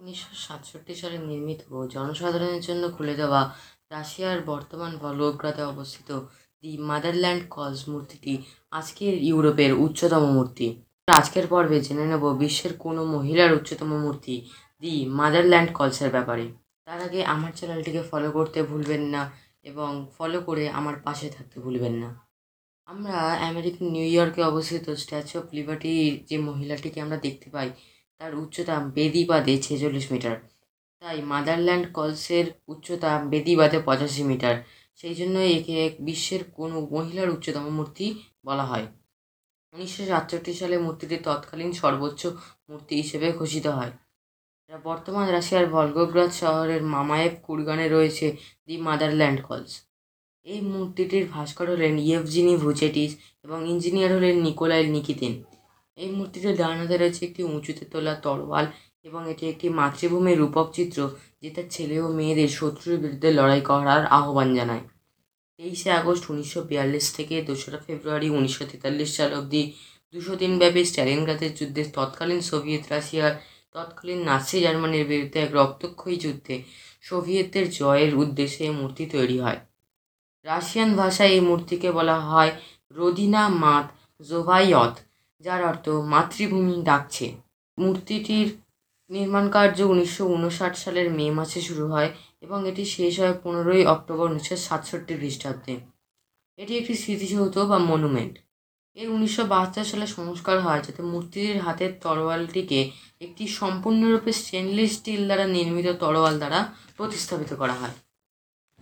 উনিশশো সাতষট্টি সালে নির্মিত জনসাধারণের জন্য খুলে দেওয়া রাশিয়ার বর্তমান ভলগোগ্রাদে অবস্থিত দি মাদারল্যান্ড কলস মূর্তিটি আজকের ইউরোপের উচ্চতম মূর্তি। আজকের পর্বে জেনে নেব বিশ্বের কোনো মহিলার উচ্চতম মূর্তি দি মাদারল্যান্ড কলসের ব্যাপারে। তার আগে আমার চ্যানেলটিকে ফলো করতে ভুলবেন না এবং ফলো করে আমার পাশে থাকতে ভুলবেন না। আমরা আমেরিকান নিউ ইয়র্কে অবস্থিত স্ট্যাচু অফ লিবার্টির যে মহিলাটিকে আমরা দেখতে পাই তার উচ্চতা বেদিবাদে ছেচল্লিশ মিটার। তাই মাদারল্যান্ড কলসের উচ্চতা বেদিবাদে পঁচাশি মিটার। সেই জন্য একে বিশ্বের কোনো মহিলার উচ্চতম মূর্তি বলা হয়। উনিশশো সাতষট্টি সালে মূর্তিটি তৎকালীন সর্বোচ্চ মূর্তি হিসেবে ঘোষিত হয়। বর্তমান রাশিয়ার ভলগোগ্রাদ শহরের মামায়েভ কুরগানে রয়েছে দি মাদারল্যান্ড কলস। এই মূর্তিটির ভাস্কর হলেন ইয়েভজিনি ভুচেটিস এবং ইঞ্জিনিয়ার হলেন নিকোলাই নিকিতিন। এই মূর্তিটির ডান হাতে রয়েছে একটি উঁচুতে তোলা তরোয়াল এবং এটি একটি মাতৃভূমির রূপক চিত্র যেটা ছেলে ও মেয়েদের শত্রুর বিরুদ্ধে লড়াই করার আহ্বান জানায়। তেইশে আগস্ট উনিশশো বিয়াল্লিশ থেকে দোসরা ফেব্রুয়ারি উনিশশো তেতাল্লিশ সাল অবধি দুশো দিনব্যাপী স্ট্যালিনগ্রাদের যুদ্ধে তৎকালীন সোভিয়েত রাশিয়ার তৎকালীন নাৎসি জার্মানির বিরুদ্ধে এক রক্তক্ষয়ী যুদ্ধে সোভিয়েতদের জয়ের উদ্দেশ্যে এই মূর্তি তৈরি হয়। রাশিয়ান ভাষায় এই মূর্তিকে বলা হয় রোদিনা মাত জোভাইয়ত। যার অর্থ মাতৃভূমি ডাকছে। মূর্তিটির নির্মাণ কার্য উনিশশো উনষাট সালের মে মাসে শুরু হয় এবং এটি শেষ হয় পনেরোই অক্টোবর উনিশশো সাতষট্টি খ্রিস্টাব্দে। এটি একটি স্মৃতিসৌধ বা মনুমেন্ট। এর উনিশশো বাহাত্তর সালে সংস্কার হয় যাতে মূর্তিটির হাতের তরোয়ালটিকে একটি সম্পূর্ণরূপে স্টেনলেস স্টিল দ্বারা নির্মিত তরোয়াল দ্বারা প্রতিস্থাপিত করা হয়।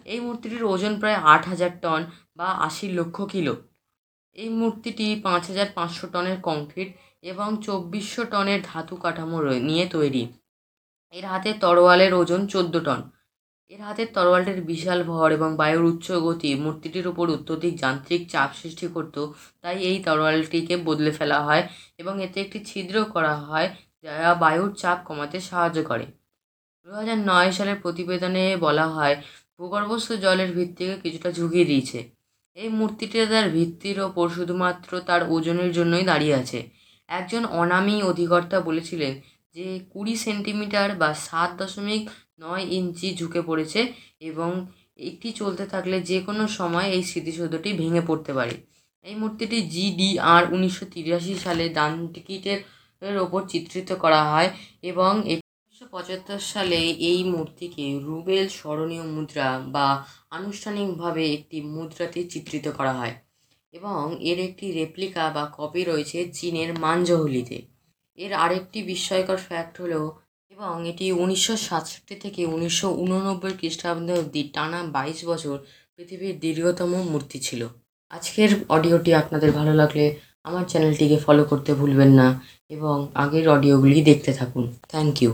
এই মূর্তিটির ওজন প্রায় আট হাজার টন বা আশি লক্ষ কিলো। এই মূর্তিটি পাঁচ হাজার পাঁচশো টনের কংক্রিট এবং চব্বিশশো টনের ধাতু কাঠামো নিয়ে তৈরি। এর হাতে তরোয়ালের ওজন চোদ্দ টন। এর হাতের তরোয়ালটির বিশাল ভর এবং বায়ুর উচ্চ গতি মূর্তিটির উপর অত্যধিক যান্ত্রিক চাপ সৃষ্টি করত, তাই এই তরোয়ালটিকে বদলে ফেলা হয় এবং এতে একটি ছিদ্র করা হয় যা বায়ুর চাপ কমাতে সাহায্য করে। দু হাজার নয় সালের প্রতিবেদনে বলা হয়, ভূগর্ভস্থ জলের ভিত্তিকে কিছুটা ঝুঁকি দিয়েছে। এই মূর্তিটি তার ভিত্তির ওপর শুধুমাত্র তার ওজনের জন্যই দাঁড়িয়ে আছে। একজন অনামী অধিকর্তা বলেছিলেন যে, কুড়ি সেন্টিমিটার বা সাত দশমিক নয় ইঞ্চি ঝুঁকে পড়েছে এবং এটি চলতে থাকলে যে কোনো সময় এই স্মৃতিসৌধটি ভেঙে পড়তে পারে। এই মূর্তিটি জিডিআর উনিশশো তিরাশি সালে দান টিকিটের ওপর চিত্রিত করা হয় এবং পঁচাত্তর সালে এই মূর্তিকে রুবেল স্মরণীয় মুদ্রা বা আনুষ্ঠানিকভাবে একটি মুদ্রাতে চিত্রিত করা হয় এবং এর একটি রেপ্লিকা বা কপি রয়েছে চীনের মানজহলিতে এর আরেকটি বিস্ময়কর ফ্যাক্ট হলো এবং এটি উনিশশো সাতষট্টি থেকে উনিশশো উননব্বই খ্রিস্টাব্দ অবধি টানা বাইশ বছর পৃথিবীর দীর্ঘতম মূর্তি ছিল। আজকের অডিওটি আপনাদের ভালো লাগলে আমার চ্যানেলটিকে ফলো করতে ভুলবেন না এবং আগের অডিওগুলি দেখতে থাকুন। Thank you